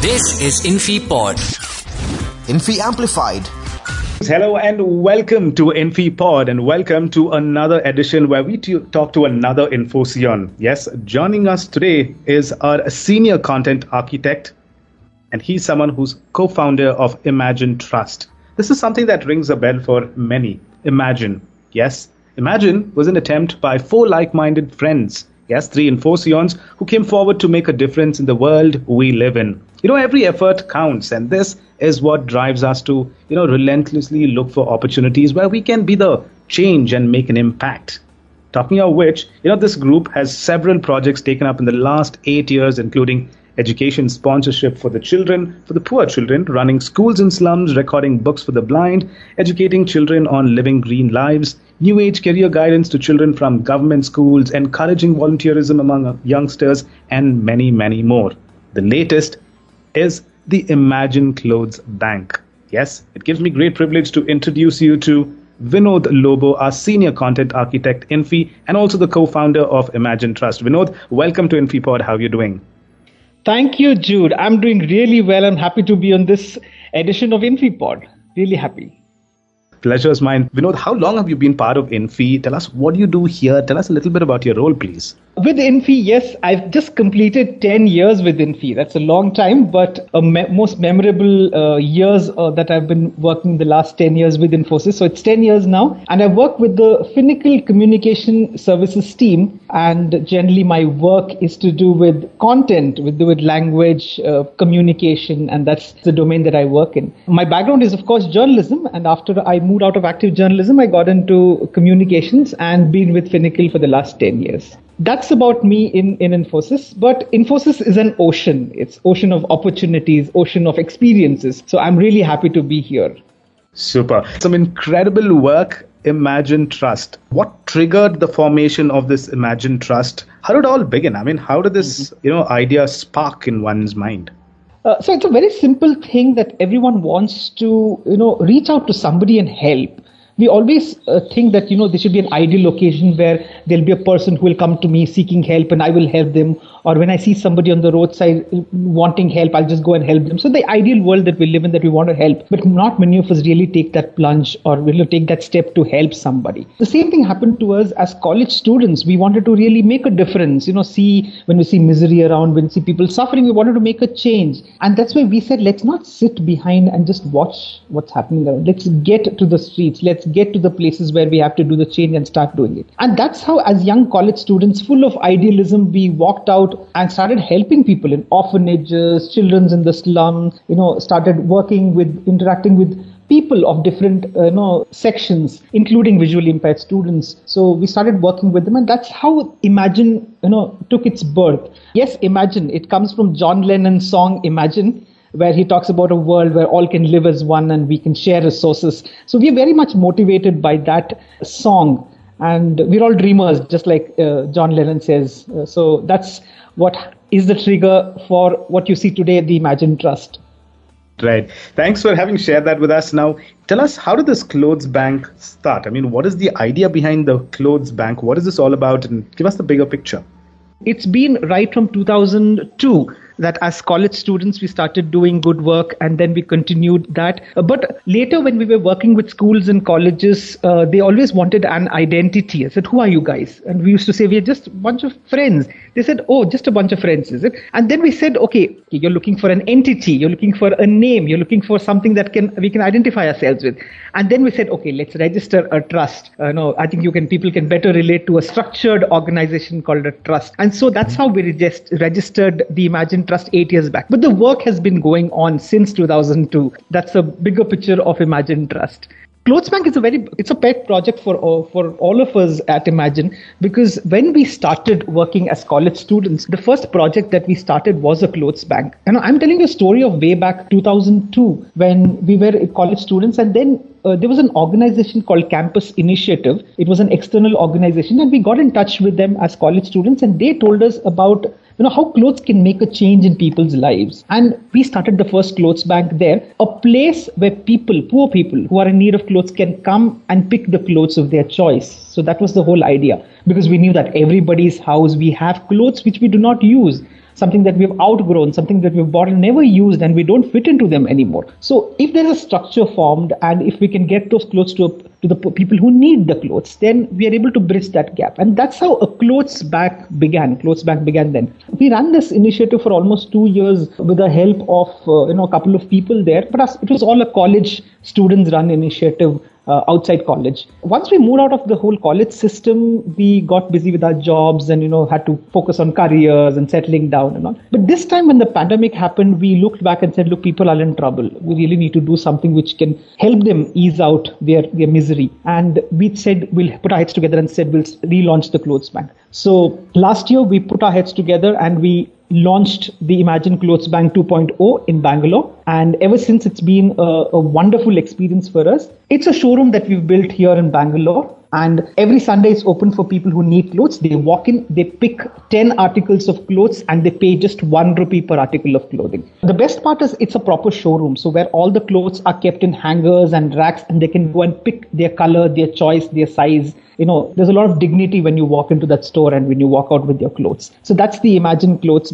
This is InfyPod. Infy Amplified. Hello and welcome to InfyPod and welcome to another edition where we t- talk to another Infoscion. Yes, joining us today is our senior content architect and he's someone who's co-founder of Imagine Trust. This is something that rings a bell for many. Imagine. Yes, Imagine was an attempt by four like-minded friends Yes, three Infoscions who came forward to make a difference in the world we live in. You know, every effort counts, and this is what drives us to, you know, relentlessly look for opportunities where we can be the change and make an impact. Talking of which, you know, this group has several projects taken up in the last eight years, including education sponsorship for the children, for the poor children, running schools in slums, recording books for the blind, educating children on living green lives, new age career guidance to children from government schools, encouraging volunteerism among youngsters, and many, many more. The latest is the Imagine Clothes Bank. Yes, it gives me great privilege to introduce you to Vinod Lobo, our senior content architect, Infy, and also the co-founder of Imagine Trust. Vinod, welcome to InfyPod. How are you doing? Thank you, Jude. I'm doing really well. I'm happy to be on this edition of InfyPod. Really happy. Pleasure is mine. Vinod, how long have you been part of Infy? Tell us what you do here. Tell us a little bit about your role, please. With Infy, yes, I've just completed 10 years with Infy. That's a long time, but a me- most memorable uh, years uh, that I've been working the last 10 years with Infosys. So it's 10 years now. And I work with the Finacle Communication Services team. And generally, my work is to do with content, with, with language, uh, communication, and that's the domain that I work in. My background is, of course, journalism. And after I moved out of active journalism, I got into communications and been with Finacle for the last 10 years that's about me in, in Infosys. But Infosys is an ocean. It's ocean of opportunities, ocean of experiences. So I'm really happy to be here. Super. Some incredible work. Imagine Trust. What triggered the formation of this Imagine Trust? How did it all begin? I mean, how did this, mm-hmm. you know, idea spark in one's mind? Uh, so it's a very simple thing that everyone wants to, you know, reach out to somebody and help we always uh, think that you know there should be an ideal location where there'll be a person who will come to me seeking help and i will help them or when i see somebody on the roadside wanting help i'll just go and help them. So the ideal world that we live in that we want to help but not many of us really take that plunge or will take that step to help somebody. The same thing happened to us as college students. We wanted to really make a difference you know see when we see misery around when we see people suffering we wanted to make a change. And that's why we said let's not sit behind and just watch what's happening around. Let's get to the streets. Let's get to the places where we have to do the change and start doing it. And that's how, as young college students, full of idealism, we walked out and started helping people in orphanages, children's in the slum, you know, started working with, interacting with people of different uh, you know sections including visually impaired students so we started working with them and that's how imagine you know took its birth yes imagine it comes from john lennon's song imagine where he talks about a world where all can live as one and we can share resources. So we're very much motivated by that song. And we're all dreamers, just like uh, John Lennon says. Uh, so that's what is the trigger for what you see today at the Imagine Trust. Right. Thanks for having shared that with us. Now, tell us how did this clothes bank start? I mean, what is the idea behind the clothes bank? What is this all about? And give us the bigger picture. It's been right from 2002 that as college students we started doing good work and then we continued that. But later when we were working with schools and colleges uh, they always wanted an identity. I said who are you guys? And we used to say we're just a bunch of friends they said oh just a bunch of friends is it and then we said okay you're looking for an entity you're looking for a name you're looking for something that can we can identify ourselves with and then we said okay let's register a trust uh, no i think you can people can better relate to a structured organization called a trust and so that's how we regist- registered the imagine Trust eight years back. But the work has been going on since 2002. That's a bigger picture of Imagine Trust. Clothes Bank is a very it's a pet project for all, for all of us at Imagine because when we started working as college students, the first project that we started was a clothes bank. And I'm telling you a story of way back 2002 when we were college students, and then uh, there was an organization called Campus Initiative. It was an external organization, and we got in touch with them as college students, and they told us about you know how clothes can make a change in people's lives. And we started the first clothes bank there a place where people poor people who are in need of clothes can come and pick the clothes of their choice. So that was the whole idea. Because we knew that everybody's house we have clothes which we do not use something that we've outgrown, something that we've bought and never used, and we don't fit into them anymore. So if there's a structure formed, and if we can get those clothes to to the people who need the clothes, then we are able to bridge that gap. And that's how a clothes bank began. Clothes bank began then. We ran this initiative for almost two years with the help of uh, you know a couple of people there, but it was all a college students run initiative uh, outside college. Once we moved out of the whole college system, we got busy with our jobs and you know had to focus on careers and settling down and all. But this time when the pandemic happened, we looked back and said, look, people are in trouble. We really need to do something which can help them ease out their their misery. And we said we'll put our heads together and said we'll relaunch the clothes bank. So last year we put our heads together and we launched the Imagine Clothes Bank 2.0 in Bangalore. And ever since, it's been a, a, wonderful experience for us. It's a showroom that we've built here in Bangalore. And every Sunday it's open for people who need clothes. They walk in, they pick 10 articles of clothes, and they pay just one rupee per article of clothing. The best part is it's a proper showroom. So where all the clothes are kept in hangers and racks, and they can go and pick their color, their choice, their size. You know, there's a lot of dignity when you walk into that store and when you walk out with your clothes. So that's the Imagine Clothes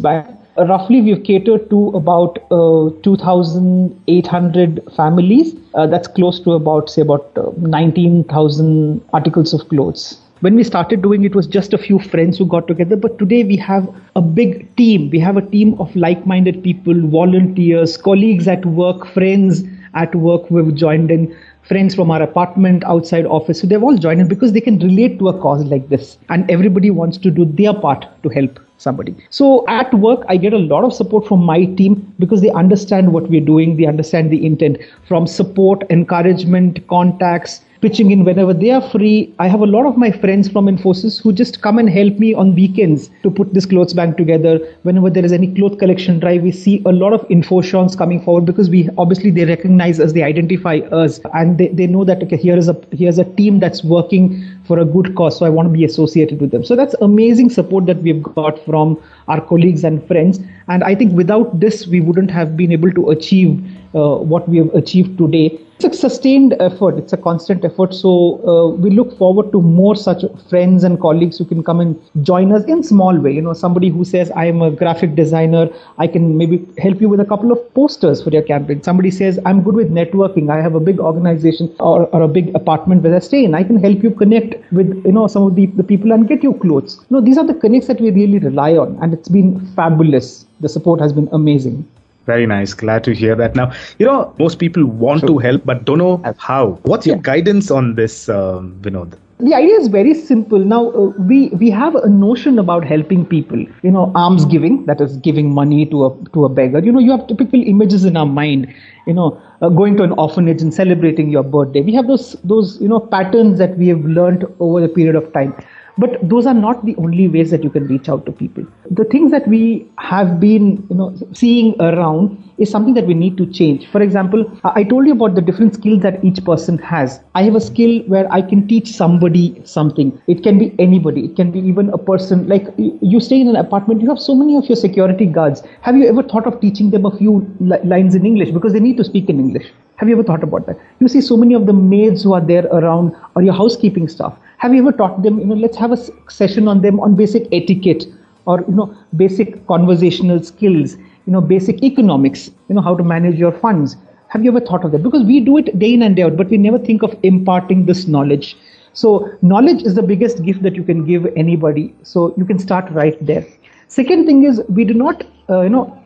Roughly we've catered to about uh, 2,800 families. Uh, that's close to about, say, about uh, 19,000 articles of clothes. When we started doing it, was just a few friends who got together. But today we have a big team. We have a team of like minded people, volunteers, colleagues at work, friends at work who have joined in friends from our apartment, outside office. So they've all joined in because they can relate to a cause like this. And everybody wants to do their part to help somebody. So at work, I get a lot of support from my team because they understand what we're doing, they understand the intent from support, encouragement, contacts, pitching in whenever they are free. I have a lot of my friends from Infosys who just come and help me on weekends to put this clothes bank together. Whenever there is any cloth collection drive, we see a lot of Infoscions coming forward because we obviously they recognize us, they identify us, and they, they know that okay, here is a here's a team that's working for a good cause. So I want to be associated with them. So that's amazing support that we've got from our colleagues and friends. And I think without this, we wouldn't have been able to achieve uh, what we have achieved today it's a sustained effort. It's a constant effort. So uh, we look forward to more such friends and colleagues who can come and join us in small way. You know, somebody who says I am a graphic designer, I can maybe help you with a couple of posters for your campaign. Somebody says I'm good with networking. I have a big organization or, or a big apartment where I stay in. I can help you connect with you know some of the, the people and get you clothes. You know, these are the connects that we really rely on, and it's been fabulous. The support has been amazing. Very nice. Glad to hear that. Now, you know, most people want to help but don't know how. What's your yeah. guidance on this, um, Vinod? The idea is very simple. Now uh, we we have a notion about helping people. You know alms giving that is giving money to a to a beggar. You know you have typical images in our mind. You know uh, going to an orphanage and celebrating your birthday. We have those those you know patterns that we have learned over the period of time but those are not the only ways that you can reach out to people. The things that we have been, you know, seeing around is something that we need to change. For example, I told you about the different skills that each person has. I have a skill where I can teach somebody something. It can be anybody. It can be even a person. Like you stay in an apartment, you have so many of your security guards. Have you ever thought of teaching them a few lines in English because they need to speak in English? Have you ever thought about that? You see so many of the maids who are there around or your housekeeping staff. Have you ever taught them you know let's have a session on them on basic etiquette or you know basic conversational skills you know basic economics you know how to manage your funds. Have you ever thought of that? Because we do it day in and day out but we never think of imparting this knowledge. So knowledge is the biggest gift that you can give anybody. So you can start right there. Second thing is we do not uh, you know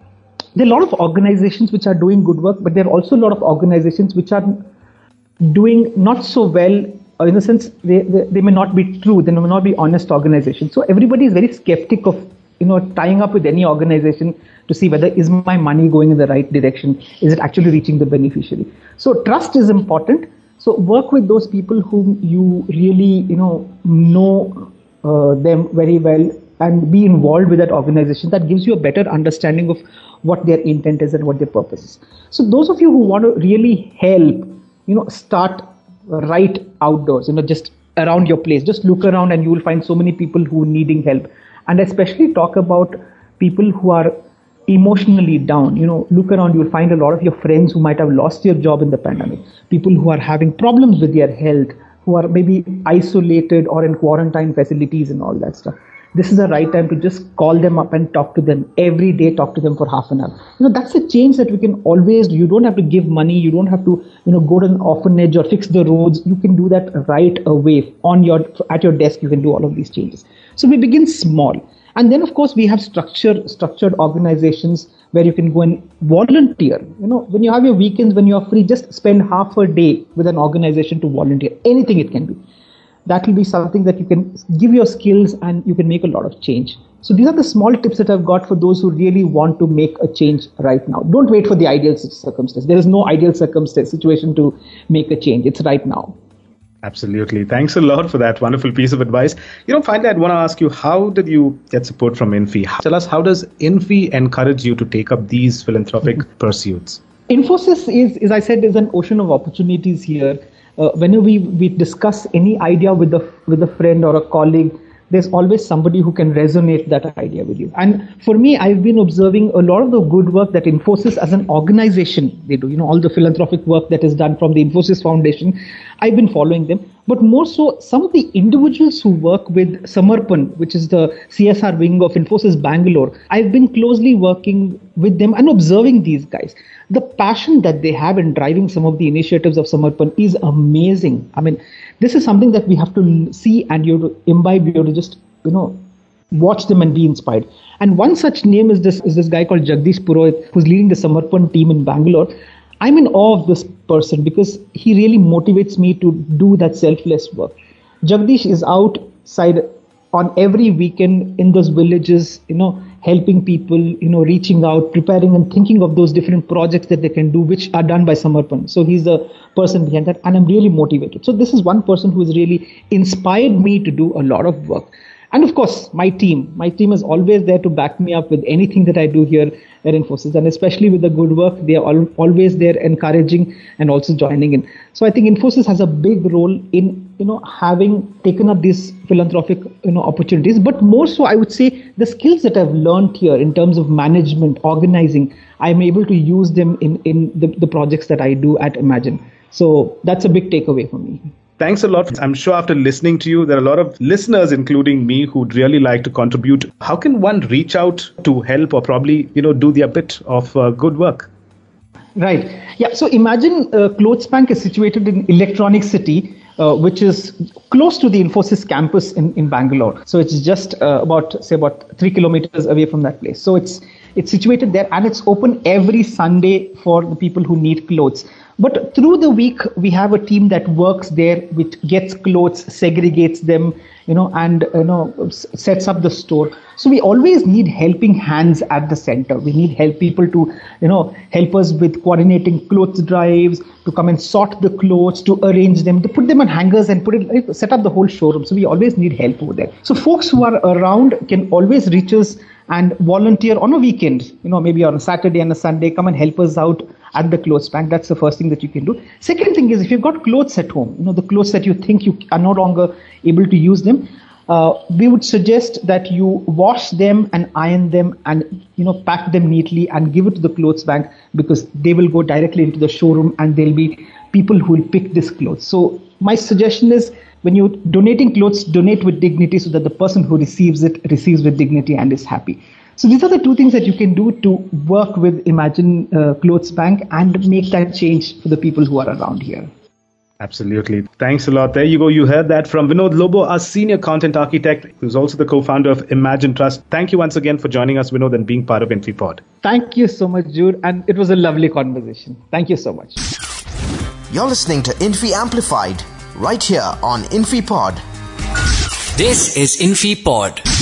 there are a lot of organizations which are doing good work but there are also a lot of organizations which are doing not so well in a sense, they, they, they, may not be true, they may not be honest organizations. So everybody is very skeptic of you know tying up with any organization to see whether is my money going in the right direction, is it actually reaching the beneficiary. So trust is important. So work with those people whom you really you know know uh, them very well and be involved with that organization. That gives you a better understanding of what their intent is and what their purpose is. So those of you who want to really help, you know, start right outdoors you know just around your place just look around and you will find so many people who are needing help and especially talk about people who are emotionally down you know look around you'll find a lot of your friends who might have lost their job in the pandemic people who are having problems with their health who are maybe isolated or in quarantine facilities and all that stuff this is the right time to just call them up and talk to them every day, talk to them for half an hour. You know, that's a change that we can always. You don't have to give money. You don't have to, you know, go to an orphanage or fix the roads. You can do that right away on your, at your desk. You can do all of these changes. So we begin small. And then, of course, we have structured, structured organizations where you can go and volunteer. You know, when you have your weekends, when you're free, just spend half a day with an organization to volunteer. Anything it can be that will be something that you can give your skills and you can make a lot of change. So these are the small tips that I've got for those who really want to make a change right now. Don't wait for the ideal circumstance. There is no ideal circumstance situation to make a change. It's right now. Absolutely. Thanks a lot for that wonderful piece of advice. You know, finally, I'd want to ask you, how did you get support from Infy? Tell us, how does Infy encourage you to take up these philanthropic mm-hmm. pursuits? Infosys is, as I said, is an ocean of opportunities here uh, whenever we, we discuss any idea with a with a friend or a colleague there's always somebody who can resonate that idea with you. And for me, I've been observing a lot of the good work that Infosys as an organization they do. You know, all the philanthropic work that is done from the Infosys Foundation. I've been following them, but more so, some of the individuals who work with Samarpan, which is the CSR wing of Infosys Bangalore. I've been closely working with them and observing these guys. The passion that they have in driving some of the initiatives of Samarpan is amazing. I mean this is something that we have to see and you have to imbibe, you have to just, you know, watch them and be inspired. And one such name is this is this guy called Jagdish Purohit, who's leading the Samarpan team in Bangalore. I'm in awe of this person because he really motivates me to do that selfless work. Jagdish is outside on every weekend in those villages, you know, helping people, you know, reaching out, preparing and thinking of those different projects that they can do, which are done by Samarpan. So he's the person behind that, and I'm really motivated. So this is one person who has really inspired me to do a lot of work. And of course, my team. My team is always there to back me up with anything that I do here at Infosys, and especially with the good work, they are al- always there, encouraging and also joining in. So I think Infosys has a big role in you know having taken up these philanthropic you know opportunities, but more so, I would say the skills that I've learned here in terms of management, organizing, I'm able to use them in in the, the projects that I do at Imagine. So that's a big takeaway for me. Thanks a lot. I'm sure after listening to you, there are a lot of listeners, including me, who'd really like to contribute. How can one reach out to help or probably, you know, do their bit of uh, good work? Right. Yeah. So imagine uh, Clothes Bank is situated in Electronic City, uh, which is close to the Infosys campus in, in Bangalore. So it's just uh, about, say, about three kilometers away from that place. So it's it's situated there and it's open every Sunday for the people who need clothes. But through the week, we have a team that works there, which gets clothes, segregates them, you know, and you know sets up the store. So we always need helping hands at the center. We need help people to, you know, help us with coordinating clothes drives, to come and sort the clothes, to arrange them, to put them on hangers and put it, set up the whole showroom. So we always need help over there. So folks who are around can always reach us and volunteer on a weekend, you know, maybe on a Saturday and a Sunday, come and help us out at the clothes bank. That's the first thing that you can do. Second thing is if you've got clothes at home, you know, the clothes that you think you are no longer able to use them, uh, we would suggest that you wash them and iron them and you know pack them neatly and give it to the clothes bank because they will go directly into the showroom and there'll be people who will pick this clothes. So my suggestion is when you're donating clothes, donate with dignity so that the person who receives it receives with dignity and is happy. So these are the two things that you can do to work with Imagine uh, Clothes Bank and make that change for the people who are around here. Absolutely. Thanks a lot. There you go. You heard that from Vinod Lobo, our senior content architect, who's also the co-founder of Imagine Trust. Thank you once again for joining us, Vinod, and being part of InfyPod. Thank you so much, Jude. And it was a lovely conversation. Thank you so much. You're listening to Infy Amplified right here on InfyPod. This is InfyPod.